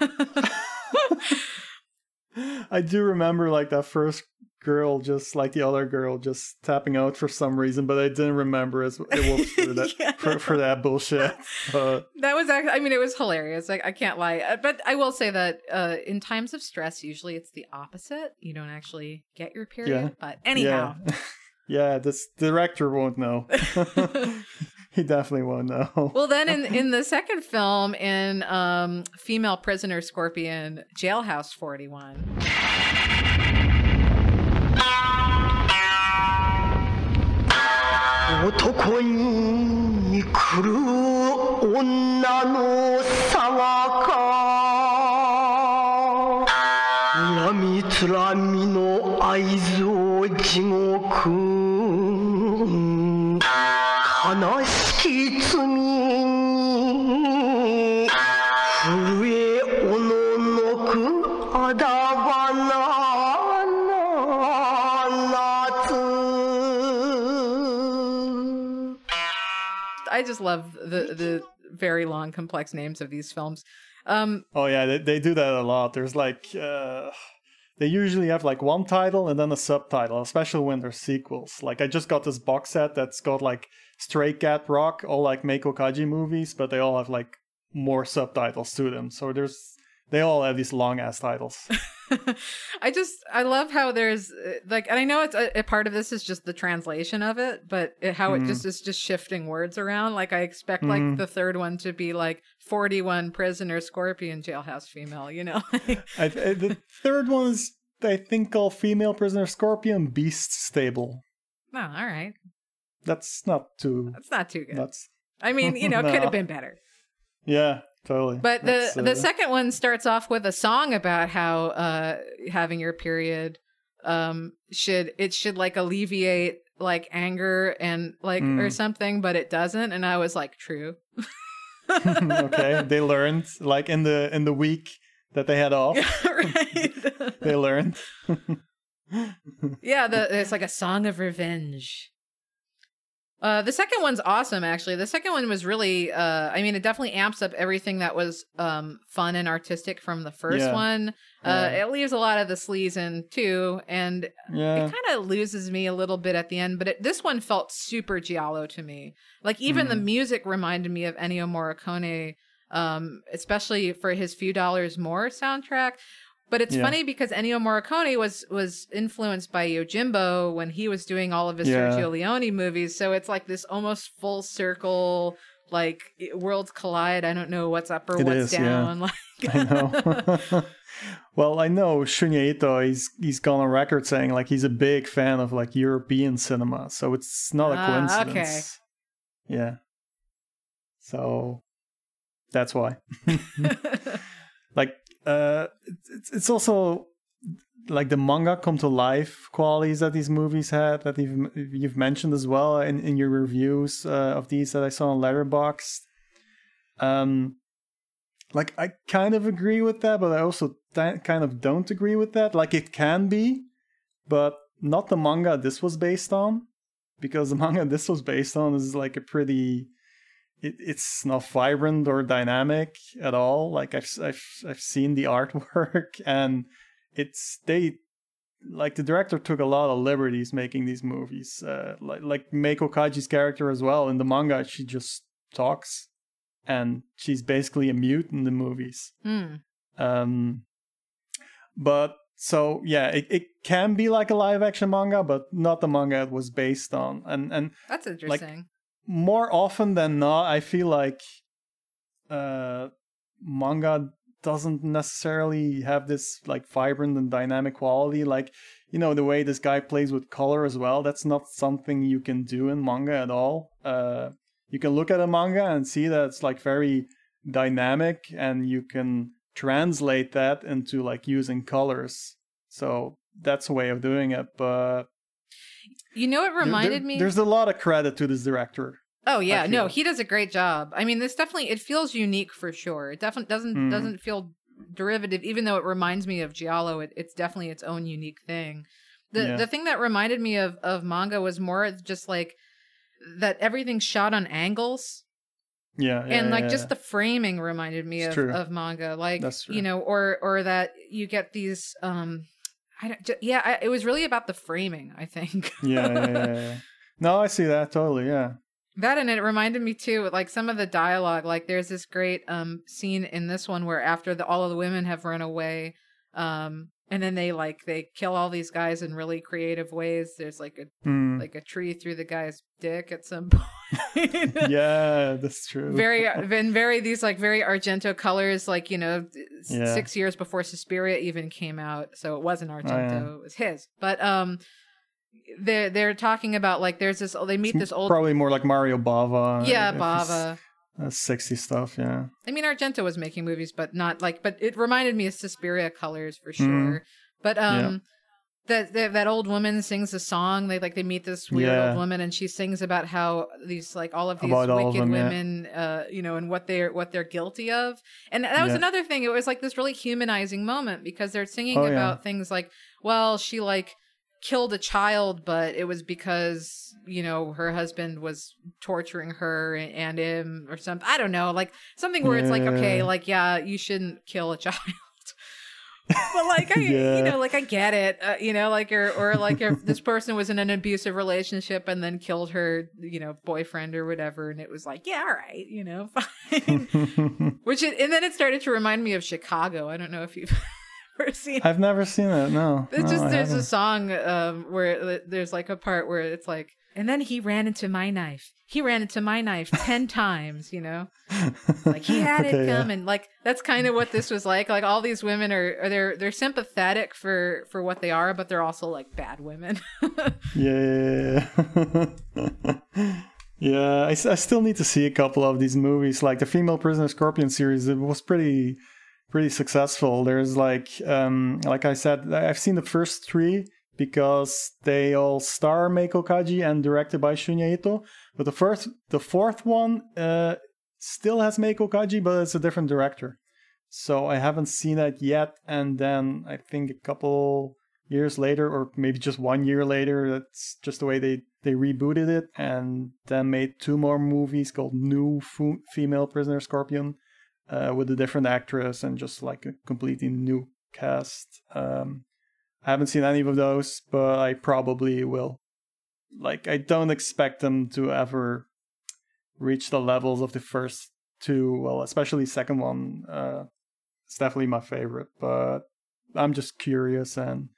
I do remember like that first girl just like the other girl just tapping out for some reason but i didn't remember it, it was for that, yeah. for, for, that bullshit uh, that was actually i mean it was hilarious I, I can't lie uh, but i will say that uh, in times of stress usually it's the opposite you don't actually get your period yeah. but anyhow yeah. yeah this director won't know he definitely won't know. well, then in in the second film, in um, Female Prisoner Scorpion Jailhouse 41. 恋に来る女の I love the the very long, complex names of these films. Um, Oh yeah, they, they do that a lot. There's like uh, they usually have like one title and then a subtitle, especially when they're sequels. Like I just got this box set that's got like Stray Cat Rock, all like Meiko Kaji movies, but they all have like more subtitles to them. So there's they all have these long ass titles. I just I love how there's uh, like, and I know it's a, a part of this is just the translation of it, but it, how it just mm. is just shifting words around. Like I expect like mm. the third one to be like forty one prisoner scorpion jailhouse female. You know, I, the third one is I think called Female Prisoner Scorpion Beast Stable. oh, all right, That's not too. that's not too good. That's I mean, you know, could No. have been better. yeah, totally. But the That's, uh, the second one starts off with a song about how uh having your period um should it should like alleviate like anger and like Mm. or something, but it doesn't. And I was like, true. okay, they learned like in the in the week that they had off. right. they learned. yeah, the it's like a song of revenge. Uh, the second one's awesome, actually. The second one was really, uh, I mean, it definitely amps up everything that was um, fun and artistic from the first Yeah. one. Uh, Yeah. It leaves a lot of the sleaze in too, and Yeah. it kind of loses me a little bit at the end. But it, this one felt super giallo to me. Like even the Mm. music reminded me of Ennio Morricone, um, especially for his "Few Dollars More" soundtrack. But it's Yeah. funny because Ennio Morricone was was influenced by Yojimbo when he was doing all of his Yeah. Sergio Leone movies. So it's like this almost full circle, like worlds collide. I don't know what's up or It what's is, yeah. down. Like I know. well, I know Shunya Ito. He's he's gone on record saying like he's a big fan of like European cinema, so it's not a Ah, coincidence. Yeah. So that's why. like uh it's it's also like the manga come to life qualities that these movies had that you've you've mentioned as well in, in your reviews uh, of these that I saw on Letterboxd. Um, like I kind of agree with that, but I also th- kind of don't agree with that. Like it can be, but not the manga this was based on, because the manga this was based on is like a pretty. It, it's not vibrant or dynamic at all. Like I've I've I've seen the artwork and it's they like the director took a lot of liberties making these movies. Uh, like like Meiko Kaji's character as well in the manga, she just talks, and she's basically a mute in the movies. Hmm. Um, but so yeah, it, it can be like a live action manga, but not the manga it was based on. And and That's interesting. More often than not, I feel like uh, manga doesn't necessarily have this like vibrant and dynamic quality. Like, you know, the way this guy plays with color as well, that's not something you can do in manga at all. Uh, you can look at a manga and see that it's like very dynamic and you can translate that into like using colors. So that's a way of doing it. But you know, it reminded there- me. There's a lot of credit to this director. Oh yeah, no, he does a great job. I mean, this definitely it feels unique for sure. It definitely doesn't Mm. doesn't feel derivative, even though it reminds me of Giallo. It, it's definitely its own unique thing. The Yeah. the thing that reminded me of of manga was more just like that everything's shot on angles Yeah, yeah and like yeah, just the framing reminded me It's of, true. of manga like That's true. you know or or that you get these um I don't, yeah I, it was really about the framing i think yeah, yeah, yeah, yeah. No, I see that totally. Yeah, That and it reminded me too, like some of the dialogue. Like there's this great um scene in this one where after the all of the women have run away, um and then they like they kill all these guys in really creative ways. There's like a Mm. like a tree through the guy's dick at some point. yeah, that's true. very been very these like very argento colors like you know Yeah. six years before suspiria even came out so it wasn't argento yeah. it was his but um they're they're talking about like there's this they meet this old Probably more like Mario Bava. yeah bava Uh, 60 stuff, yeah. i mean argento was making movies but not like but it reminded me of suspiria colors for Mhm. sure but um Yeah. that, that that old woman sings a song. They like they meet this weird Yeah. old woman, and she sings about how these like all of these About all of wicked them, yeah. women, uh, you know, and what they're what they're guilty of. And that was Yeah. another thing. It was like this really humanizing moment because they're singing Oh, yeah. about things like, well, she like killed a child, but it was because you know her husband was torturing her and him or something. I don't know, like something where it's like, okay, like yeah, you shouldn't kill a child. but like I, Yeah. you know, like I get it, uh, you know, like or or like if this person was in an abusive relationship and then killed her, you know, boyfriend or whatever, and it was like, yeah, all right, you know, fine. Which it, and then it started to remind me of Chicago. I don't know if you've ever seen. I've never seen it, no. It's No, just I there's a haven't. song um, where there's like a part where it's like, and then he ran into my knife. He ran into my knife ten times, you know. Like he had Okay, it yeah. coming. Like that's kind of what this was like. Like all these women are, are they're they're sympathetic for for what they are, but they're also like bad women. Yeah, yeah, yeah. yeah I, I still need to see a couple of these movies. Like the Female Prisoner Scorpion series, it was pretty pretty successful. There's like um like I said, I've seen the first three because they all star Meiko Kaji and directed by Shunya Ito. But the first the fourth one uh still has Meiko Kaji, but it's a different director. So I haven't seen that yet. And then I think a couple years later, or maybe just one year later, that's just the way they, they rebooted it and then made two more movies called New Female Prisoner Scorpion uh, with a different actress and just like a completely new cast. Um, I haven't seen any of those, but I probably will. Like, I don't expect them to ever reach the levels of the first two. Well, especially second one. Uh, it's definitely my favorite, but I'm just curious and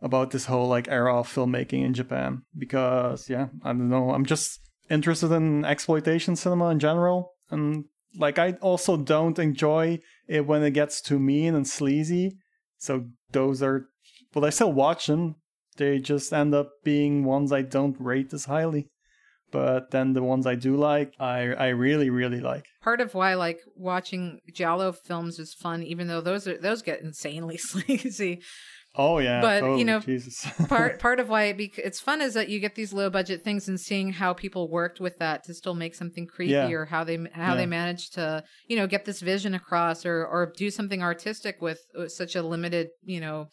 about this whole like era of filmmaking in Japan because yeah, I don't know. I'm just interested in exploitation cinema in general, and like I also don't enjoy it when it gets too mean and sleazy. So those are, but I still watch them. They just end up being ones I don't rate as highly. But then the ones I do like, I I really really like. Part of why like watching Giallo films is fun, even though those are those get insanely sleazy. Oh yeah, But, you know, part part of why it bec- it's fun is that you get these low budget things and seeing how people worked with that to still make something creepy Yeah. or how they how Yeah. they managed to you know get this vision across or or do something artistic with, with such a limited you know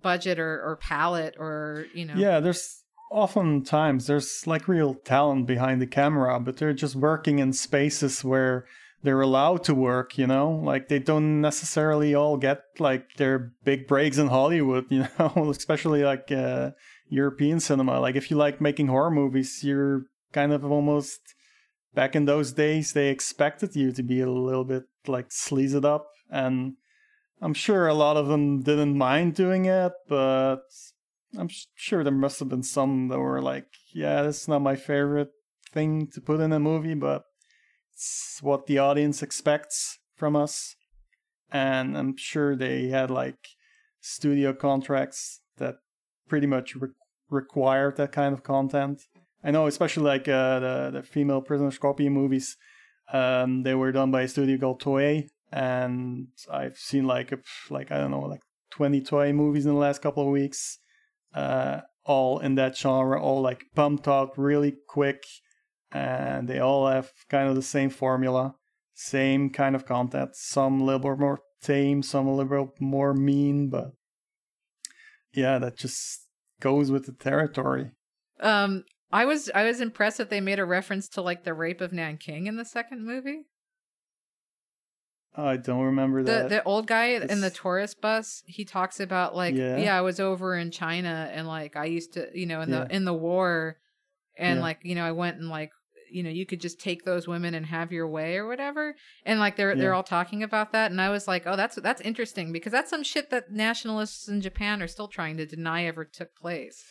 budget or or palette or you know Yeah, there's oftentimes there's like real talent behind the camera, but they're just working in spaces where they're allowed to work, you know? Like they don't necessarily all get like their big breaks in Hollywood, you know, especially like uh European cinema. Like if you like making horror movies, you're kind of almost back in those days they expected you to be a little bit like sleaze it up and I'm sure a lot of them didn't mind doing it, but I'm sure there must have been some that were like, yeah, this is not my favorite thing to put in a movie, but it's what the audience expects from us. And I'm sure they had like studio contracts that pretty much re- required that kind of content. I know, especially like uh, the the female prisoner scorpion movies, um, they were done by a studio called Toei, and I've seen like a, like I don't know like 20 Toei movies in the last couple of weeks, uh, all in that genre, all like pumped out really quick, and they all have kind of the same formula, same kind of content. Some a little bit more tame, some a little bit more mean, but yeah, that just goes with the territory. um I was I was impressed that they made a reference to like the rape of Nanking in the second movie. I don't remember the that. the old guy in the It's- tourist bus he talks about like yeah. Yeah. i was over in china and like i used to you know in the in the war and Yeah. like you know i went and like you know you could just take those women and have your way or whatever and like they're they're all talking about that and i was like oh that's that's interesting because that's some shit that nationalists in japan are still trying to deny ever took place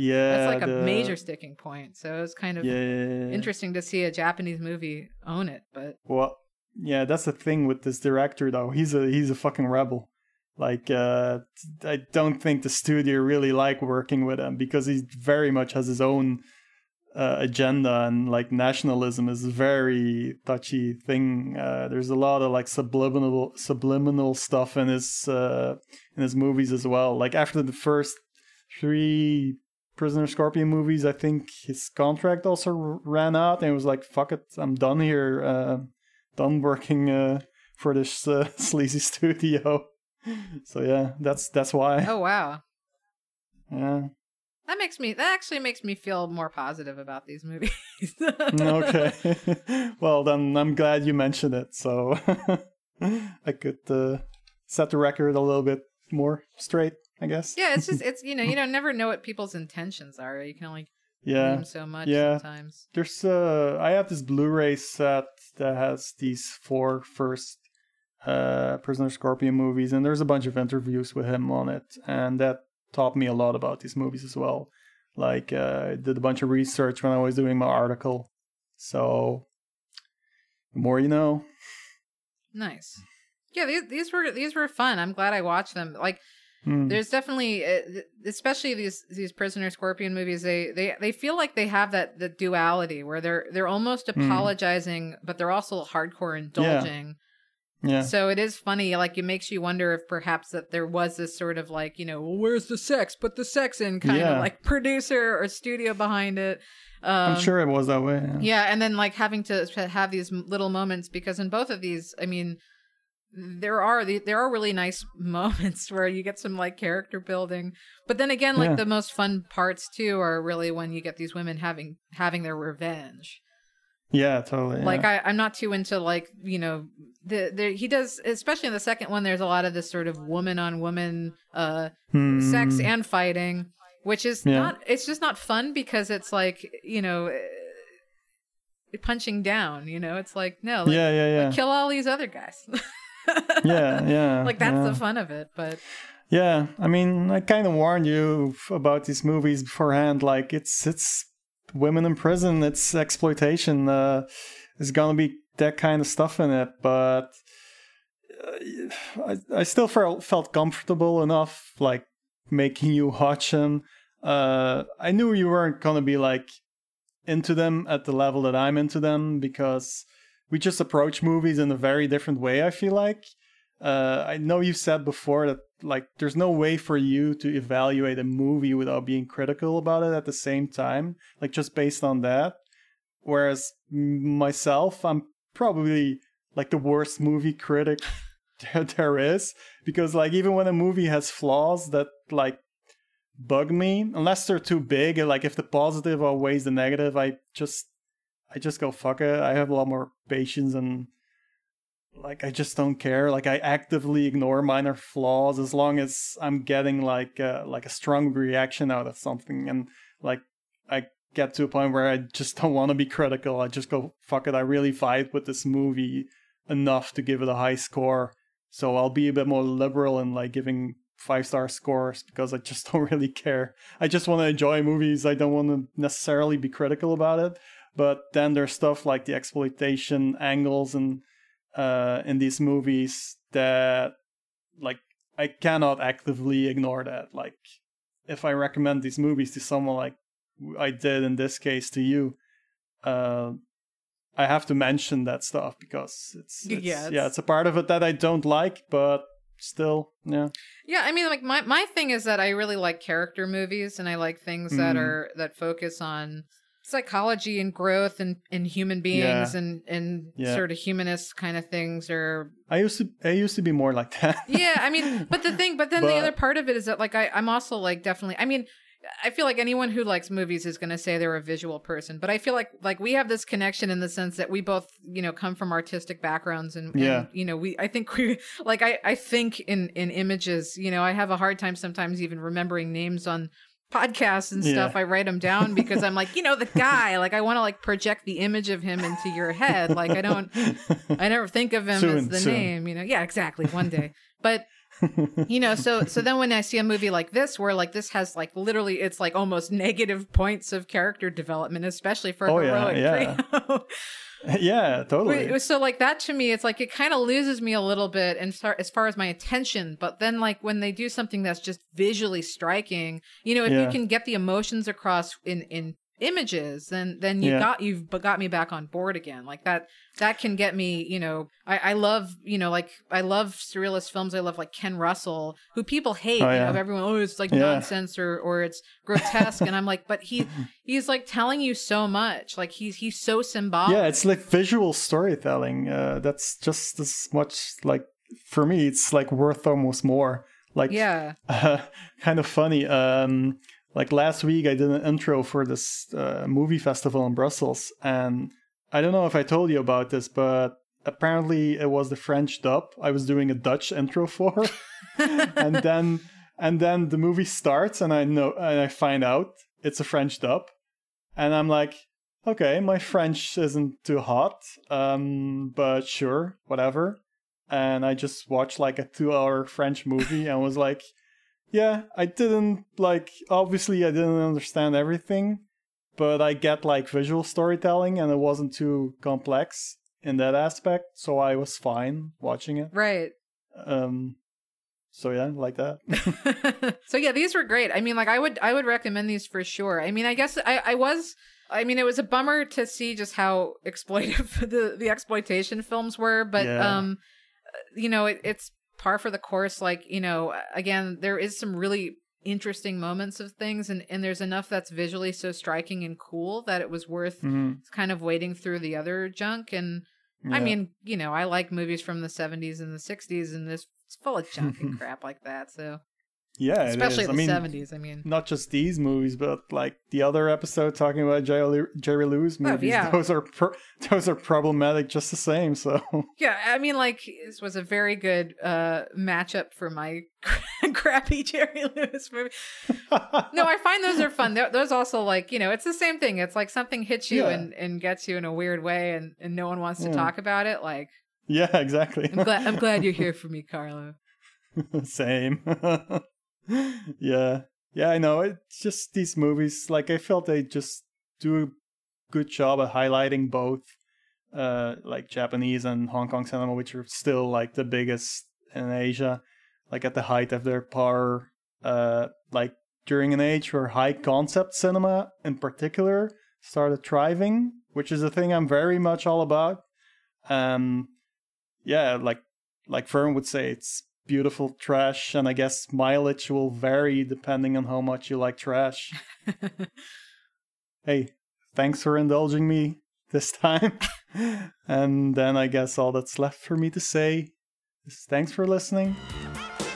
yeah, that's like a major sticking point so it's kind of Yeah, yeah, yeah, yeah. interesting to see a japanese movie own it but Well, yeah, that's the thing with this director though. He's a he's a fucking rebel. Like, uh, I don't think the studio really like working with him because he very much has his own uh, agenda and like nationalism is a very touchy thing. Uh, there's a lot of like subliminal subliminal stuff in his uh, in his movies as well. Like after the first three Prisoner Scorpion movies, I think his contract also r- ran out, and he was like, "Fuck it, I'm done here, uh, done working uh, for this uh, sleazy studio." so yeah, that's that's why. oh wow Yeah. That makes me that actually makes me feel more positive about these movies okay. well, then I'm glad you mentioned it, so I could uh, set the record a little bit more straight, I guess. yeah it's just it's you know you don't never know what people's intentions are you can only Yeah. so much Yeah. sometimes There's uh I have this Blu-ray set that has these four first uh Prisoner Scorpion movies and there's a bunch of interviews with him on it and that taught me a lot about these movies as well. Like uh I did a bunch of research when I was doing my article. So the more you know. Nice. Yeah, these these were these were fun. I'm glad I watched them. Like, Hmm. there's definitely, uh, especially these these prisoner scorpion movies. They they they feel like they have that the duality where they're they're almost Hmm. apologizing, but they're also hardcore indulging. Yeah. So it is funny. Like it makes you wonder if perhaps that there was this sort of like you know, well, where's the sex? Put the sex in, kind Yeah. of like producer or studio behind it. Um, I'm sure it was that way. Yeah. yeah, and then like having to to have these little moments because in both of these, I mean, there are there are really nice moments where you get some like character building, but then again, like Yeah. the most fun parts too are really when you get these women having having their revenge. Yeah, totally. Like yeah. I, I'm not too into like you know the the he does especially in the second one. There's a lot of this sort of woman on woman uh sex Hmm. and fighting, which is Yeah. not. It's just not fun because it's like you know, eh, punching down. You know, it's like no, like, yeah, yeah, yeah. kill all these other guys. yeah, yeah. like that's yeah. the fun of it. But Yeah, I mean, I kind of warned you f- about these movies beforehand. Like, it's it's women in prison, it's exploitation. Uh, there's gonna be that kind of stuff in it, but uh, I I still felt felt comfortable enough, like making you watch them. Uh, I knew you weren't gonna be like into them at the level that I'm into them because we just approach movies in a very different way. I feel like. Uh, I know you said before that like there's no way for you to evaluate a movie without being critical about it at the same time, like just based on that. Whereas myself, I'm probably like the worst movie critic there, is because like even when a movie has flaws that like bug me, unless they're too big, like if the positive outweighs the negative, I just I just go fuck it. I have a lot more patience and like I just don't care. Like I actively ignore minor flaws as long as I'm getting like uh, like a strong reaction out of something, and like I get to a point where I just don't want to be critical. I just go fuck it. I really vibe with this movie enough to give it a high score, so I'll be a bit more liberal in like giving five star scores because I just don't really care. I just want to enjoy movies. I don't want to necessarily be critical about it. But then there's stuff like the exploitation angles and uh, in these movies that like I cannot actively ignore that. Like if I recommend these movies to someone like I did in this case to you, uh, I have to mention that stuff because it's, it's Yeah, yeah, it's- it's a part of it that I don't like, but still, yeah, yeah, I mean, like my my thing is that I really like character movies, and I like things that Mhm. are that focus on psychology and growth and and human beings Yeah. and and Yeah. sort of humanist kind of things or I used to I used to be more like that. yeah i mean but the thing but then the other part of it is that like I, i'm also like definitely i mean i feel like anyone who likes movies is going to say they're a visual person but i feel like like we have this connection in the sense that we both you know come from artistic backgrounds and, and, Yeah. you know we i think we like i i think in in images you know i have a hard time sometimes even remembering names on podcasts and Yeah. stuff, I write them down because I'm like, you know, the guy. Like, I want to like project the image of him into your head. Like, I don't, I never think of him as the soon. name. You know, yeah, exactly. One day, but you know, so so then when I see a movie like this, where like this has like literally, it's like almost negative points of character development, especially for a Oh, yeah, heroic yeah. trio. yeah, totally. So like that to me, it's like it kind of loses me a little bit, and start as far as my attention. But then like when they do something that's just visually striking, you know, if Yeah. you can get the emotions across in in images, then then you Yeah. got you've got me back on board again. Like that that can get me. You know, I I love you know like I love surrealist films. I love like Ken Russell, who people hate. Oh, you know, everyone oh it's like Yeah. nonsense or or it's grotesque, and I'm like, but he he's like telling you so much. Like he's he's so symbolic. yeah, it's like visual storytelling. Uh, that's just as much like for me. It's like worth almost more. Like yeah. uh, kind of funny. Um, like last week, I did an intro for this uh, movie festival in Brussels, and I don't know if I told you about this, but apparently it was the French dub. I was doing a Dutch intro for, and then and then the movie starts, and I know and I find out it's a French dub, and I'm like, okay, my French isn't too hot, um, but sure, whatever. And I just watched like a two-hour French movie and was like, yeah, I didn't like. Obviously, I didn't understand everything, but I get like visual storytelling, and it wasn't too complex in that aspect, so I was fine watching it. Right. Um, so yeah, like that. so yeah, these were great. I mean, like I would I would recommend these for sure. I mean, I guess I I was I mean, it was a bummer to see just how exploitive the the exploitation films were, but Yeah. um you know, it, it's par for the course like, you know, again, there is some really interesting moments of things and and there's enough that's visually so striking and cool that it was worth Mhm. kind of wading through the other junk and I mean, you know, I like movies from the 70s and the 60s and this it's full of junk and crap like that. So, yeah, especially the I mean, 70s, I mean. not just these movies, but like the other episode talking about Jerry, Jerry Lewis movies. Oh, yeah. Those are pro- those are problematic just the same. So Yeah, I mean like this was a very good uh matchup for my crappy Jerry Lewis movie. No, I find those are fun. They're- Those also like, you know, it's the same thing. It's like something hits you Yeah. and and gets you in a weird way and and no one wants to Yeah. talk about it. Like, yeah, exactly. I'm glad I'm glad you're here for me, Carlo. Same. yeah. Yeah, I know. It's just these movies, like, I felt they just do a good job at highlighting both, uh, like, Japanese and Hong Kong cinema, which are still, like, the biggest in Asia, like, at the height of their power, uh, like, during an age where high concept cinema in particular started thriving, which is a thing I'm very much all about. Um, yeah, like, like Fern would say, it's beautiful trash, and I guess mileage will vary depending on how much you like trash. hey, thanks for indulging me this time. and then I guess all that's left for me to say is thanks for listening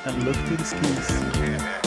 and look to the skis.